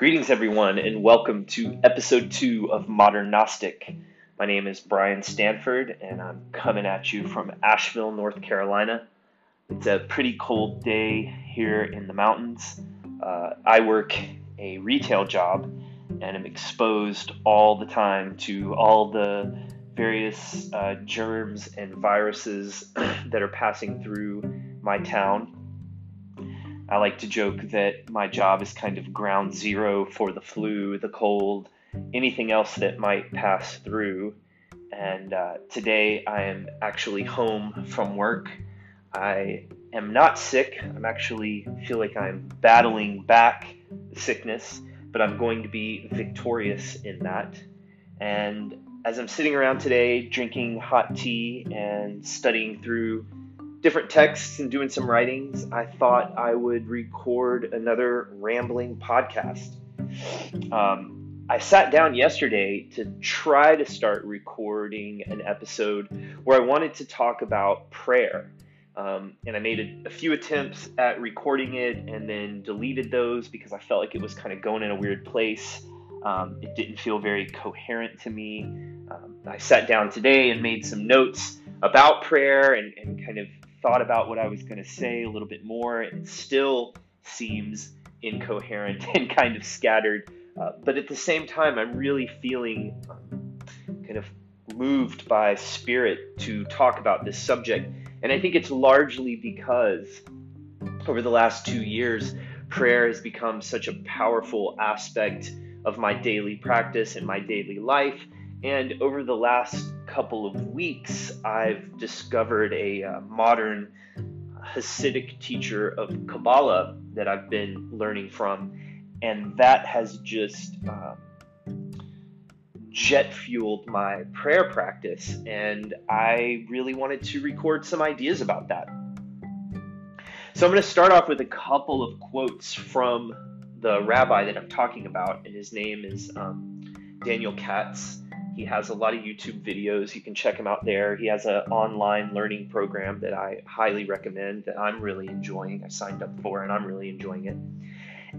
Greetings, everyone, and welcome to episode two of Modern Gnostic. My name is Brian Stanford, and I'm coming at you from Asheville, North Carolina. It's a pretty cold day here in the mountains. Uh, I work a retail job and am exposed all the time to all the various uh, germs and viruses that are passing through my town I like to joke that my job is kind of ground zero for the flu, the cold, anything else that might pass through. And uh, today I am actually home from work. I am not sick. I'm actually feel like I'm battling back sickness, but I'm going to be victorious in that. And as I'm sitting around today drinking hot tea and studying through different texts and doing some writings, I thought I would record another rambling podcast. Um, I sat down yesterday to try to start recording an episode where I wanted to talk about prayer. Um, and I made a, a, few attempts at recording it and then deleted those because I felt like it was kind of going in a weird place. Um, it didn't feel very coherent to me. Um, I sat down today and made some notes about prayer and, and kind of thought about what I was going to say a little bit more. It still seems incoherent and kind of scattered. Uh, but at the same time, I'm really feeling um, kind of moved by spirit to talk about this subject. And I think it's largely because over the last two years, prayer has become such a powerful aspect of my daily practice and my daily life. And over the last couple of weeks, I've discovered a uh, modern Hasidic teacher of Kabbalah that I've been learning from, and that has just um, jet fueled my prayer practice. And I really wanted to record some ideas about that. So I'm going to start off with a couple of quotes from the rabbi that I'm talking about, and his name is um, Doniel Katz. He has a lot of YouTube videos. You can check him out there. He has an online learning program that I highly recommend that I'm really enjoying. I signed up for and I'm really enjoying it.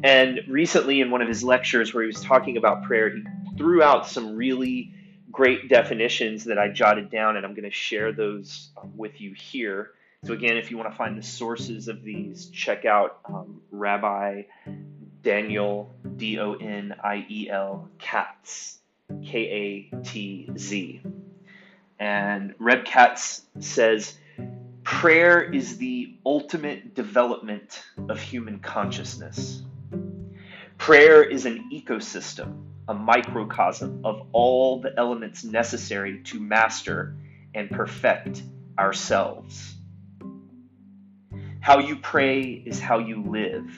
And recently, in one of his lectures where he was talking about prayer, he threw out some really great definitions that I jotted down, and I'm going to share those um, with you here. So, again, if you want to find the sources of these, check out um, Rabbi Doniel, D O N I E L, Katz. K A T Z. And Reb Katz says, Prayer is the ultimate development of human consciousness. Prayer is an ecosystem, a microcosm of all the elements necessary to master and perfect ourselves. How you pray is how you live,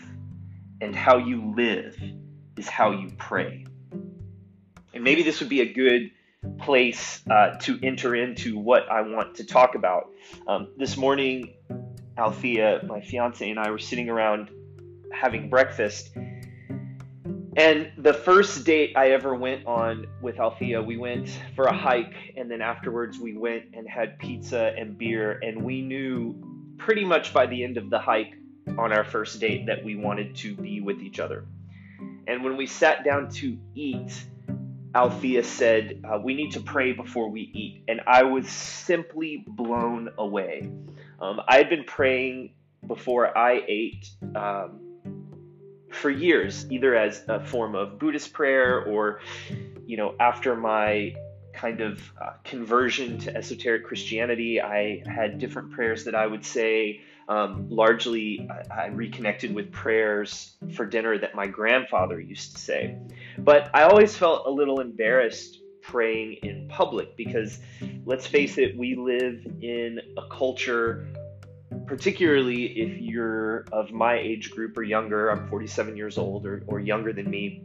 and how you live is how you pray. And maybe this would be a good place uh, to enter into what I want to talk about. Um, this morning, Althea, my fiance, and I were sitting around having breakfast. And the first date I ever went on with Althea, we went for a hike, and then afterwards we went and had pizza and beer. And we knew pretty much by the end of the hike on our first date that we wanted to be with each other. And when we sat down to eat, Althea said, uh, We need to pray before we eat. And I was simply blown away. Um, I had been praying before I ate um, for years, either as a form of Buddhist prayer or, you know, after my kind of uh, conversion to esoteric Christianity, I had different prayers that I would say. Um, largely, I, I, reconnected with prayers for dinner that my grandfather used to say. But I always felt a little embarrassed praying in public because, let's face it, we live in a culture, particularly if you're of my age group or younger, I'm 47 years old or, or younger than me.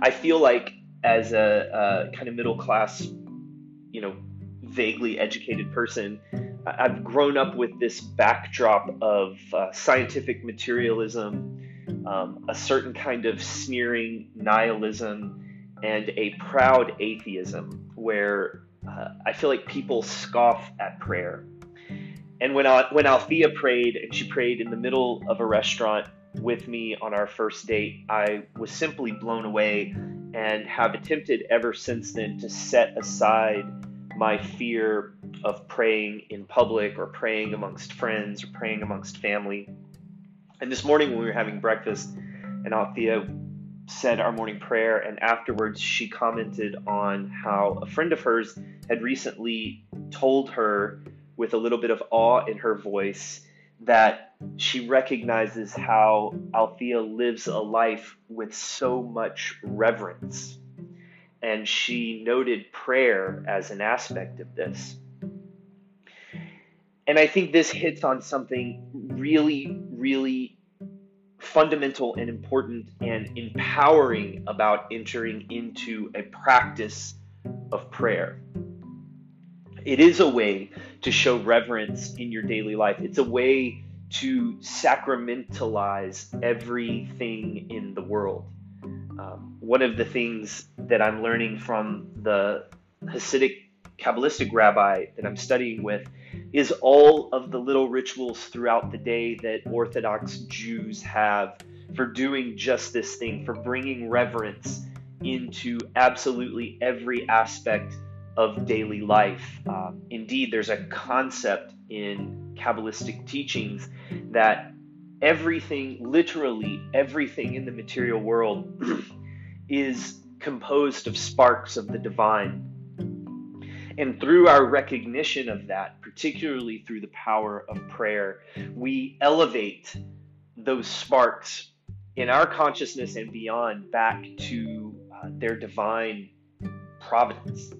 I feel like as a, a kind of middle class, you know, vaguely educated person, I've grown up with this backdrop of uh, scientific materialism, um, a certain kind of sneering nihilism, and a proud atheism where uh, I feel like people scoff at prayer. And when, when Althea prayed, and she prayed in the middle of a restaurant with me on our first date, I was simply blown away and have attempted ever since then to set aside my fear of praying in public or praying amongst friends or praying amongst family. And this morning when we were having breakfast, and Althea said our morning prayer, and afterwards she commented on how a friend of hers had recently told her with a little bit of awe in her voice that she recognizes how Althea lives a life with so much reverence. And she noted prayer as an aspect of this. And I think this hits on something really, really fundamental and important and empowering about entering into a practice of prayer. It is a way to show reverence in your daily life. It's a way to sacramentalize everything in the world. Um, one of the things that I'm learning from the Hasidic Kabbalistic rabbi that I'm studying with is all of the little rituals throughout the day that Orthodox Jews have for doing just this thing, for bringing reverence into absolutely every aspect of daily life. Um, indeed, there's a concept in Kabbalistic teachings that everything, literally everything in the material world, is composed of sparks of the divine. And through our recognition of that, particularly through the power of prayer, we elevate those sparks in our consciousness and beyond back to uh, their divine providence.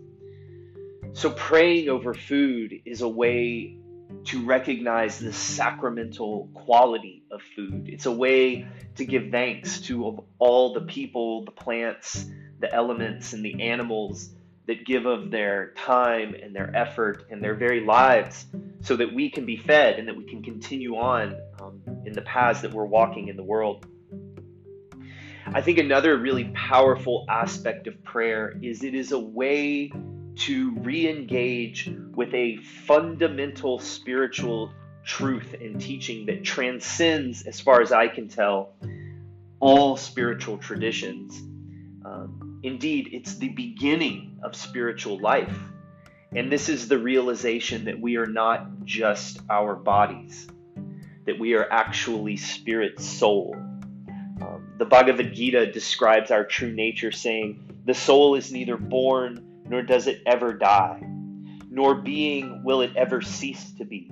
So, praying over food is a way to recognize the sacramental quality of food. It's a way to give thanks to all the people, the plants, the elements, and the animals that give of their time and their effort and their very lives so that we can be fed and that we can continue on um, in the paths that we're walking in the world. I think another really powerful aspect of prayer is it is a way to re engage with a fundamental spiritual truth and teaching that transcends, as far as I can tell, all spiritual traditions. Um, indeed, it's the beginning of spiritual life. And this is the realization that we are not just our bodies, that we are actually spirit soul. Um, the Bhagavad Gita describes our true nature, saying, The soul is neither born nor does it ever die, nor being will it ever cease to be.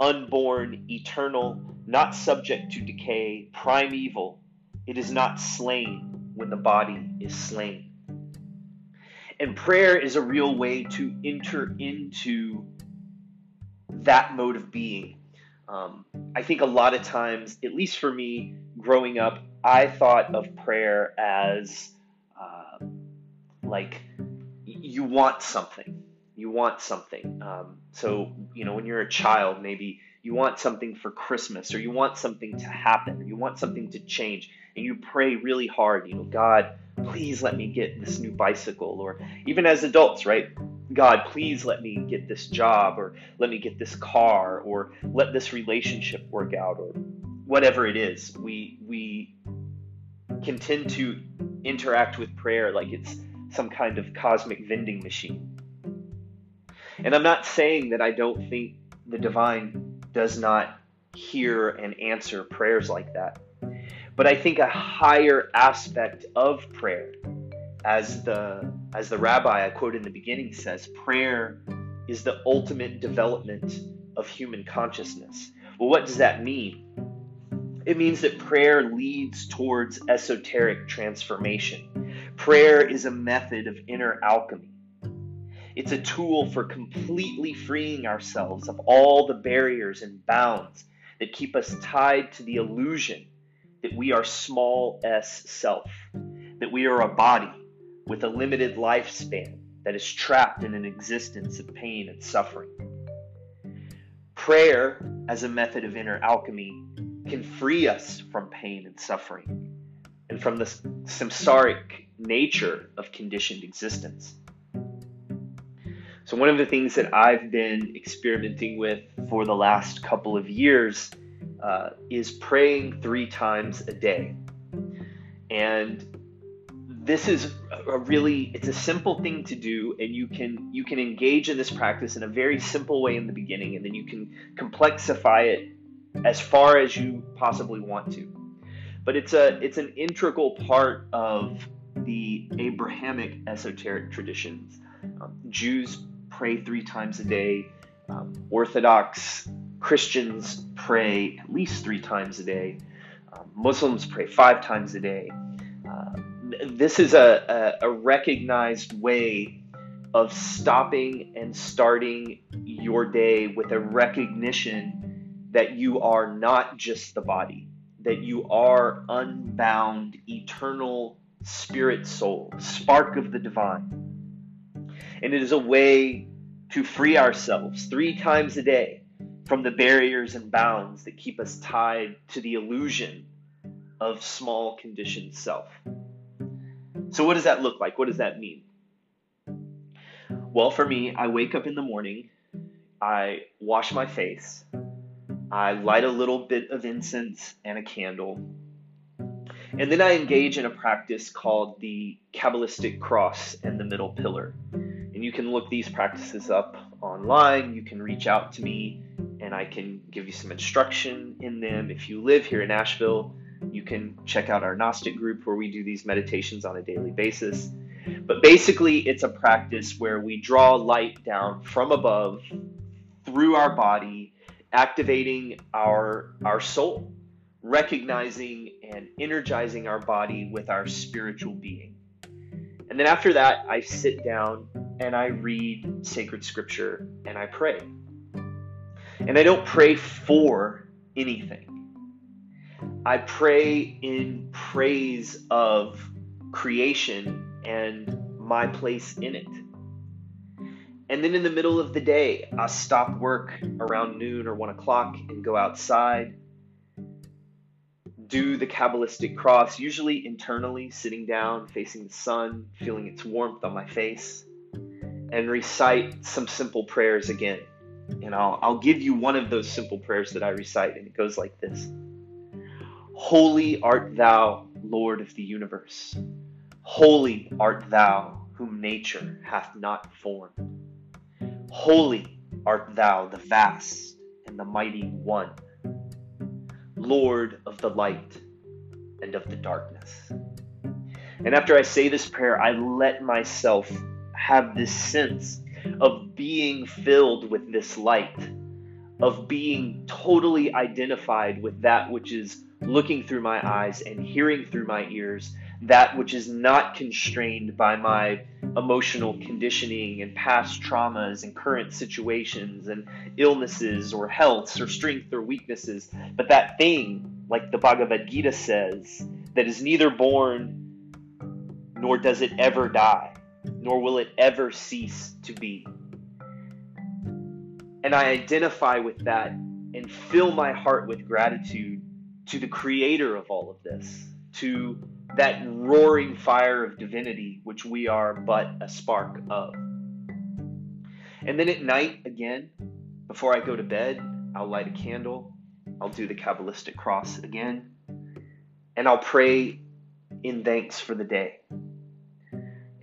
Unborn, eternal, not subject to decay, primeval, it is not slain when the body is slain. And prayer is a real way to enter into that mode of being. Um, I think a lot of times, at least for me growing up, I thought of prayer as uh, like you want something. You want something. Um, so, you know, when you're a child, maybe you want something for Christmas or you want something to happen or you want something to change and you pray really hard, you know, God, please let me get this new bicycle. Or even as adults, right? God, please let me get this job or let me get this car or let this relationship work out or whatever it is. We, we can tend to interact with prayer like it's some kind of cosmic vending machine. And I'm not saying that I don't think the divine does not hear and answer prayers like that. But I think a higher aspect of prayer, as the as the rabbi I quote in the beginning says, prayer is the ultimate development of human consciousness. Well, what does that mean? It means that prayer leads towards esoteric transformation. Prayer is a method of inner alchemy. It's a tool for completely freeing ourselves of all the barriers and bounds that keep us tied to the illusion that we are small s self, that we are a body with a limited lifespan that is trapped in an existence of pain and suffering. Prayer, as a method of inner alchemy, can free us from pain and suffering and from the samsaric nature of conditioned existence. So, one of the things that I've been experimenting with for the last couple of years uh, is praying three times a day. And this is a really it's a simple thing to do and you can you can engage in this practice in a very simple way in the beginning and then you can complexify it as far as you possibly want to but it's a it's an integral part of the abrahamic esoteric traditions. Um, jews pray three times a day. Um, orthodox christians pray at least three times a day. Um, muslims pray five times a day. Uh, this is a, a, a recognized way of stopping and starting your day with a recognition that you are not just the body, that you are unbound, eternal spirit soul, spark of the divine. And it is a way to free ourselves three times a day from the barriers and bounds that keep us tied to the illusion of small conditioned self. So, what does that look like? What does that mean? Well, for me, I wake up in the morning, I wash my face, I light a little bit of incense and a candle, and then I engage in a practice called the Kabbalistic cross and the middle pillar. And you can look these practices up online. You can reach out to me and I can give you some instruction in them. If you live here in Asheville, you can check out our Gnostic group where we do these meditations on a daily basis. But basically, it's a practice where we draw light down from above through our body, activating our, our soul, recognizing and energizing our body with our spiritual being. And then after that, I sit down and I read sacred scripture and I pray. And I don't pray for anything. I pray in praise of creation and my place in it. And then in the middle of the day, I stop work around noon or one o'clock and go outside, do the Kabbalistic cross, usually internally, sitting down, facing the sun, feeling its warmth on my face, and recite some simple prayers again. And I'll, I'll give you one of those simple prayers that I recite, and it goes like this. Holy art thou, Lord of the universe. Holy art thou, whom nature hath not formed. Holy art thou, the vast and the mighty one, Lord of the light and of the darkness. And after I say this prayer, I let myself have this sense of being filled with this light, of being totally identified with that which is looking through my eyes and hearing through my ears that which is not constrained by my emotional conditioning and past traumas and current situations and illnesses or healths or strength or weaknesses, but that thing, like the Bhagavad Gita says, that is neither born nor does it ever die, nor will it ever cease to be. And I identify with that and fill my heart with gratitude to the creator of all of this, to that roaring fire of divinity, which we are but a spark of. And then at night, again, before I go to bed, I'll light a candle, I'll do the Kabbalistic cross again, and I'll pray in thanks for the day.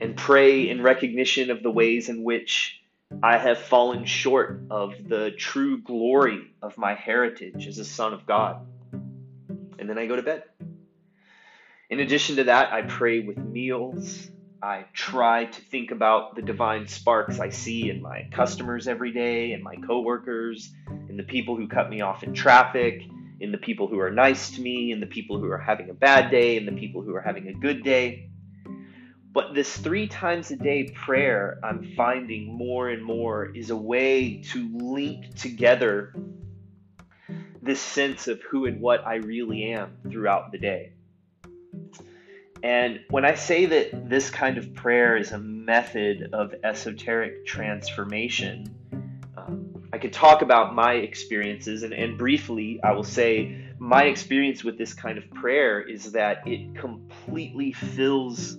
And pray in recognition of the ways in which I have fallen short of the true glory of my heritage as a son of God and then I go to bed. In addition to that, I pray with meals. I try to think about the divine sparks I see in my customers every day, in my coworkers, in the people who cut me off in traffic, in the people who are nice to me, in the people who are having a bad day, in the people who are having a good day. But this three times a day prayer, I'm finding more and more, is a way to link together this sense of who and what I really am throughout the day. And when I say that this kind of prayer is a method of esoteric transformation, um, I could talk about my experiences, and, and briefly, I will say my experience with this kind of prayer is that it completely fills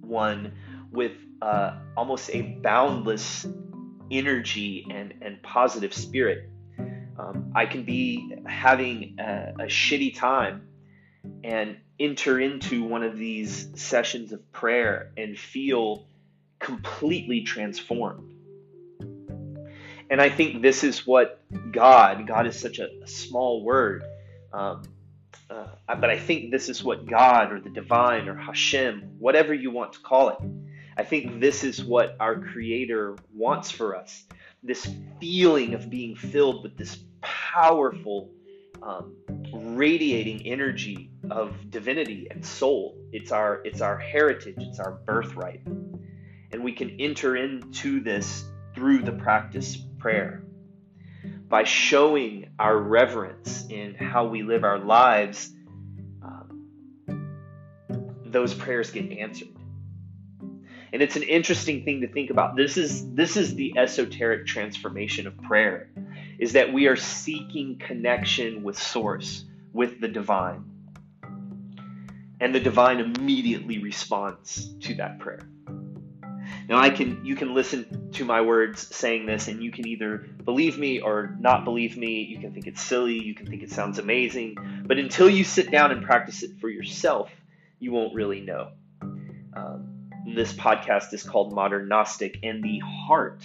one with uh, almost a boundless energy and, and positive spirit. Um, I can be having a, a shitty time and enter into one of these sessions of prayer and feel completely transformed. And I think this is what God, God is such a, small word, um, uh, but I think this is what God or the divine or Hashem, whatever you want to call it, I think this is what our Creator wants for us this feeling of being filled with this powerful, um, radiating energy of divinity and soul. It's our, it's our heritage, it's our birthright. And we can enter into this through the practice prayer. By showing our reverence in how we live our lives, um, those prayers get answered and it's an interesting thing to think about. This is this is the esoteric transformation of prayer is that we are seeking connection with source with the divine. And the divine immediately responds to that prayer. Now i can you can listen to my words saying this and you can either believe me or not believe me. You can think it's silly. You can think it sounds amazing. But until you sit down and practice it for yourself you won't really know. Um, this podcast is called Modern Gnostic, and the heart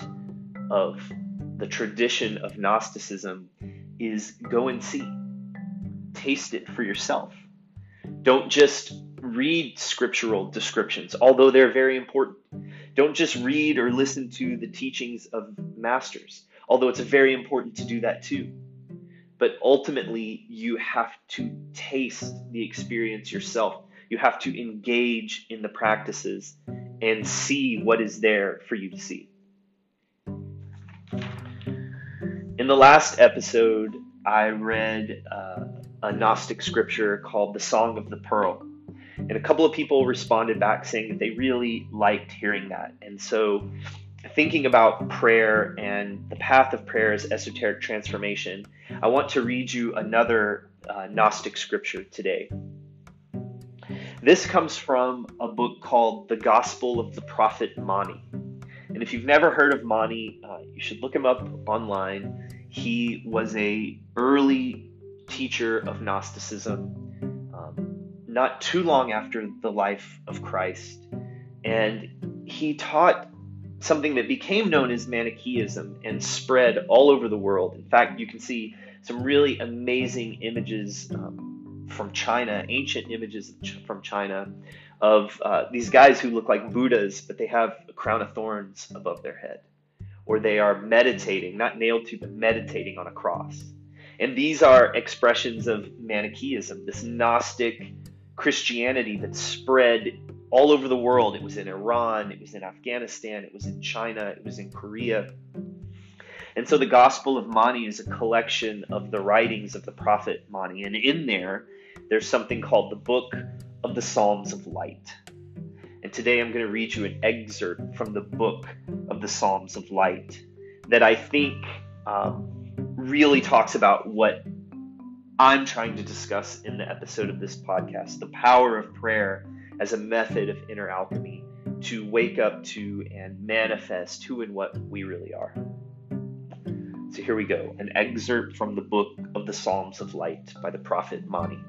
of the tradition of Gnosticism is go and see, taste it for yourself. Don't just read scriptural descriptions, although they're very important. Don't just read or listen to the teachings of masters, although it's very important to do that too. But ultimately, you have to taste the experience yourself you have to engage in the practices and see what is there for you to see. In the last episode, I read uh, a Gnostic scripture called the Song of the Pearl. And a couple of people responded back saying that they really liked hearing that. And so, thinking about prayer and the path of prayer as esoteric transformation, I want to read you another uh, Gnostic scripture today. This comes from a book called The Gospel of the Prophet Mani. And if you've never heard of Mani, uh, you should look him up online. He was a early teacher of Gnosticism, um, not too long after the life of Christ, and he taught something that became known as Manichaeism and spread all over the world. In fact, you can see some really amazing images um, from China, ancient images from China of uh, these guys who look like Buddhas, but they have a crown of thorns above their head, or they are meditating, not nailed to, but meditating on a cross. And these are expressions of Manichaeism, this Gnostic Christianity that spread all over the world. It was in Iran, it was in Afghanistan, it was in China, it was in Korea. And so the Gospel of Mani is a collection of the writings of the prophet Mani. And in there, there's something called the Book of the Psalms of Light. And today I'm going to read you an excerpt from the Book of the Psalms of Light that I think um, really talks about what I'm trying to discuss in the episode of this podcast the power of prayer as a method of inner alchemy to wake up to and manifest who and what we really are. So here we go an excerpt from the book of the Psalms of Light by the prophet Mani.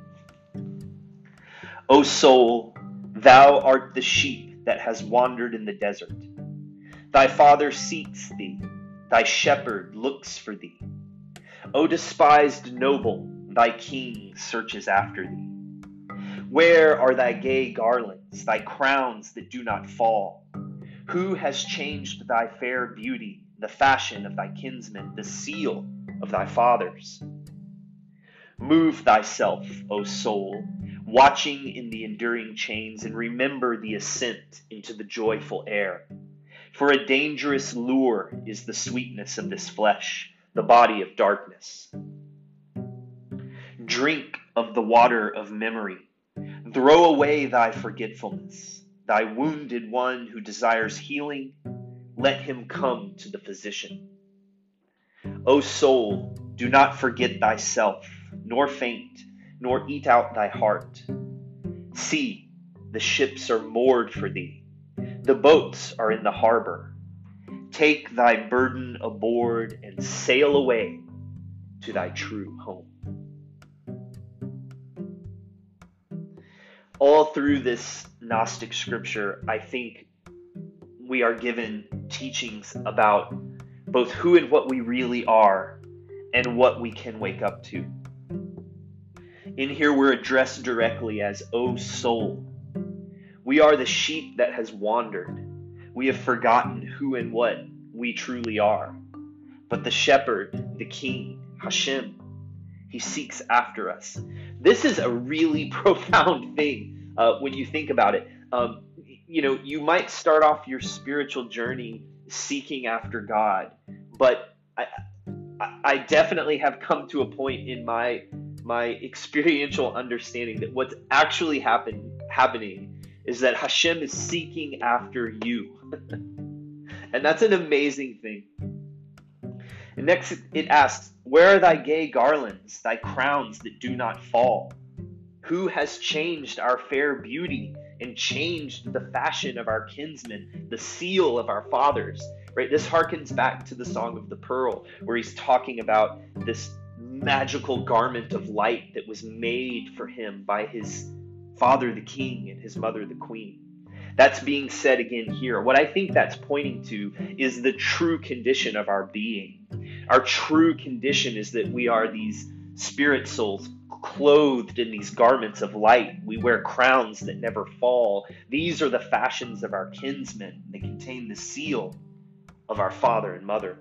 O soul, thou art the sheep that has wandered in the desert. Thy father seeks thee, thy shepherd looks for thee. O despised noble, thy king searches after thee. Where are thy gay garlands, thy crowns that do not fall? Who has changed thy fair beauty, the fashion of thy kinsmen, the seal of thy fathers? Move thyself, O soul, watching in the enduring chains, and remember the ascent into the joyful air. For a dangerous lure is the sweetness of this flesh, the body of darkness. Drink of the water of memory. Throw away thy forgetfulness. Thy wounded one who desires healing, let him come to the physician. O soul, do not forget thyself, nor faint nor eat out thy heart. See, the ships are moored for thee, the boats are in the harbor. Take thy burden aboard and sail away to thy true home. All through this Gnostic scripture, I think we are given teachings about both who and what we really are and what we can wake up to. In here, we're addressed directly as, O soul. We are the sheep that has wandered. We have forgotten who and what we truly are. But the shepherd, the king, Hashem, he seeks after us. This is a really profound thing uh, when you think about it. Um, you know, you might start off your spiritual journey seeking after God, but I, I definitely have come to a point in my my experiential understanding that what's actually happen, happening is that Hashem is seeking after you. and that's an amazing thing. And next it asks, Where are thy gay garlands, thy crowns that do not fall? Who has changed our fair beauty and changed the fashion of our kinsmen, the seal of our fathers? Right? This harkens back to the Song of the Pearl, where he's talking about this magical garment of light that was made for him by his father, the king, and his mother, the queen. That's being said again here. What I think that's pointing to is the true condition of our being. Our true condition is that we are these spirit souls clothed in these garments of light. We wear crowns that never fall. These are the fashions of our kinsmen. They contain the seal of our father and mother.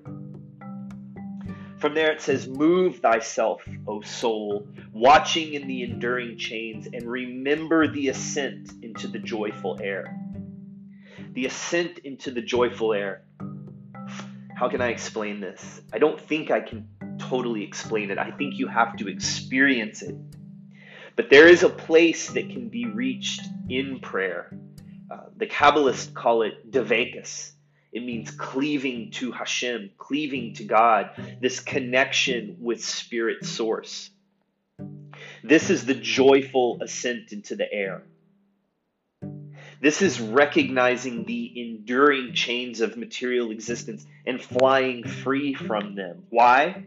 From there it says, Move thyself, O soul, watching in the enduring chains, and remember the ascent into the joyful air. The ascent into the joyful air. How can I explain this? I don't think I can totally explain it. I think you have to experience it. But there is a place that can be reached in prayer. Uh, the Kabbalists call it Dveikus it means cleaving to Hashem, cleaving to God, this connection with Spirit Source. This is the joyful ascent into the air. This is recognizing the enduring chains of material existence and flying free from them. Why?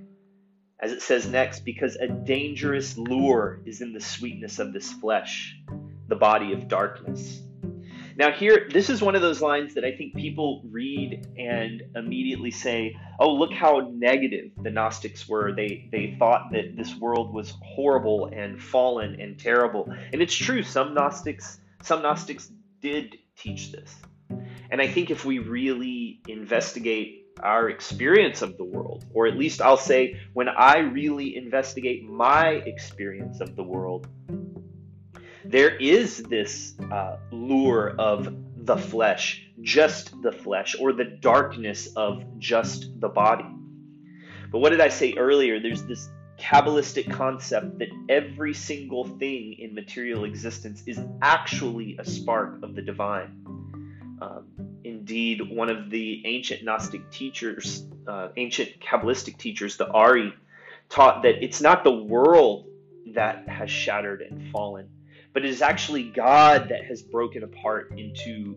As it says next, because a dangerous lure is in the sweetness of this flesh, the body of darkness. Now, here, this is one of those lines that I think people read and immediately say, oh, look how negative the Gnostics were. They, they thought that this world was horrible and fallen and terrible. And it's true, some Gnostics, some Gnostics did teach this. And I think if we really investigate our experience of the world, or at least I'll say, when I really investigate my experience of the world, there is this uh, lure of the flesh, just the flesh, or the darkness of just the body. But what did I say earlier? There's this Kabbalistic concept that every single thing in material existence is actually a spark of the divine. Um, indeed, one of the ancient Gnostic teachers, uh, ancient Kabbalistic teachers, the Ari, taught that it's not the world that has shattered and fallen, but it is actually God that has broken apart into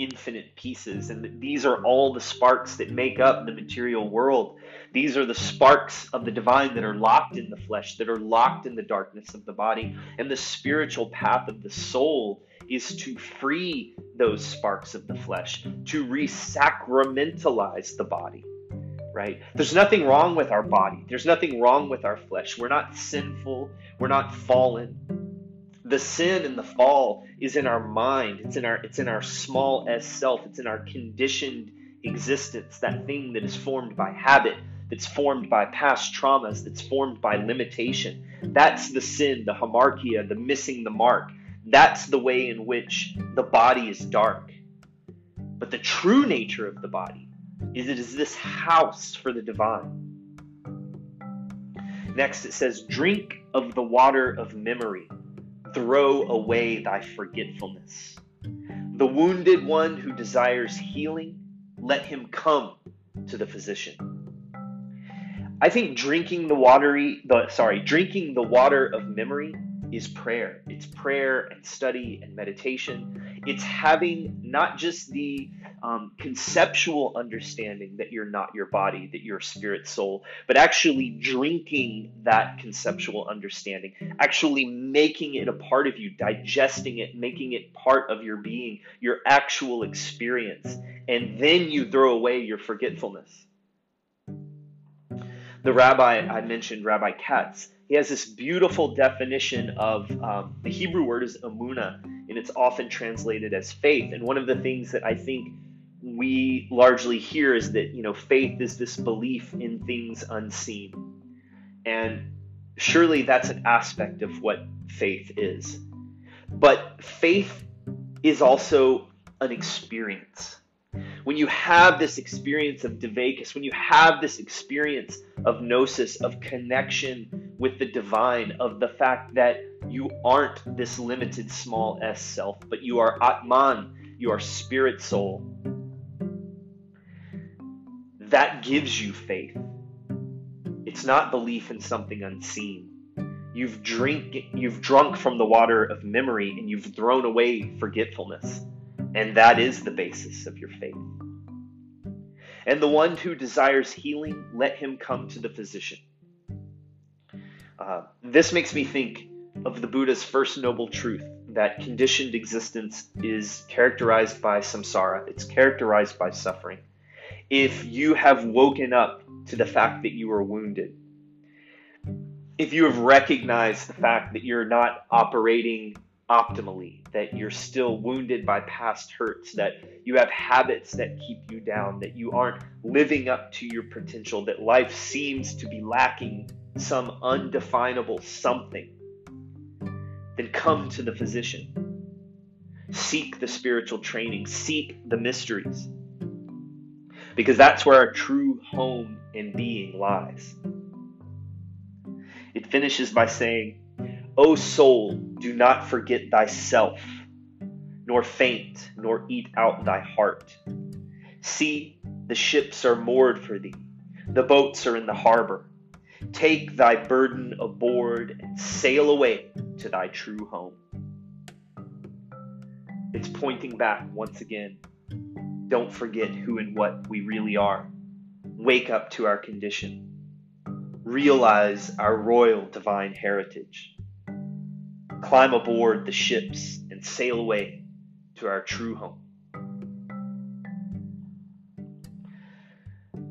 infinite pieces. And these are all the sparks that make up the material world. These are the sparks of the divine that are locked in the flesh, that are locked in the darkness of the body. And the spiritual path of the soul is to free those sparks of the flesh, to resacramentalize the body. Right? There's nothing wrong with our body. There's nothing wrong with our flesh. We're not sinful. We're not fallen the sin and the fall is in our mind. It's in our it's in our small s self. It's in our conditioned existence. That thing that is formed by habit that's formed by past traumas that's formed by limitation. That's the sin the hamartia the missing the mark. That's the way in which the body is dark. But the true nature of the body is it is this house for the divine. Next it says drink of the water of memory throw away thy forgetfulness. The wounded one who desires healing, let him come to the physician. I think drinking the watery, the sorry, drinking the water of memory is prayer. It's prayer and study and meditation. It's having not just the um, conceptual understanding that you're not your body, that you're spirit, soul, but actually drinking that conceptual understanding, actually making it a part of you, digesting it, making it part of your being, your actual experience. And then you throw away your forgetfulness. The rabbi I mentioned, Rabbi Katz, he has this beautiful definition of um, the Hebrew word is emunah, and it's often translated as faith. And one of the things that I think we largely hear is that you know faith is this belief in things unseen, and surely that's an aspect of what faith is. But faith is also an experience. When you have this experience of Dveikus, when you have this experience of gnosis, of connection with the divine, of the fact that you aren't this limited small s self, but you are Atman, you are spirit soul. That gives you faith. It's not belief in something unseen. You've drink you've drunk from the water of memory and you've thrown away forgetfulness. And that is the basis of your faith. And the one who desires healing, let him come to the physician. Uh, this makes me think of the Buddha's first noble truth that conditioned existence is characterized by samsara, it's characterized by suffering. If you have woken up to the fact that you are wounded, if you have recognized the fact that you're not operating optimally, that you're still wounded by past hurts, that you have habits that keep you down, that you aren't living up to your potential, that life seems to be lacking some undefinable something, then come to the physician. Seek the spiritual training, seek the mysteries, because that's where our true home and being lies. It finishes by saying, O soul, do not forget thyself, nor faint, nor eat out thy heart. See, the ships are moored for thee, the boats are in the harbor. Take thy burden aboard and sail away to thy true home. It's pointing back once again. Don't forget who and what we really are. Wake up to our condition. Realize our royal divine heritage climb aboard the ships and sail away to our true home.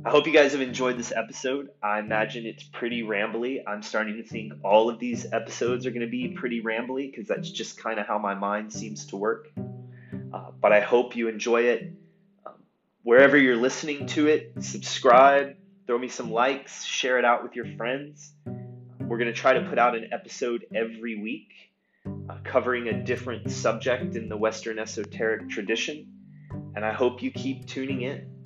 I hope you guys have enjoyed this episode. I imagine it's pretty rambly. I'm starting to think all of these episodes are going to be pretty rambly because that's just kind of how my mind seems to work. Uh, but I hope you enjoy it. Um, wherever you're listening to it, subscribe, throw me some likes, share it out with your friends. We're going to try to put out an episode every week Uh, covering a different subject in the Western esoteric tradition. And I hope you keep tuning in.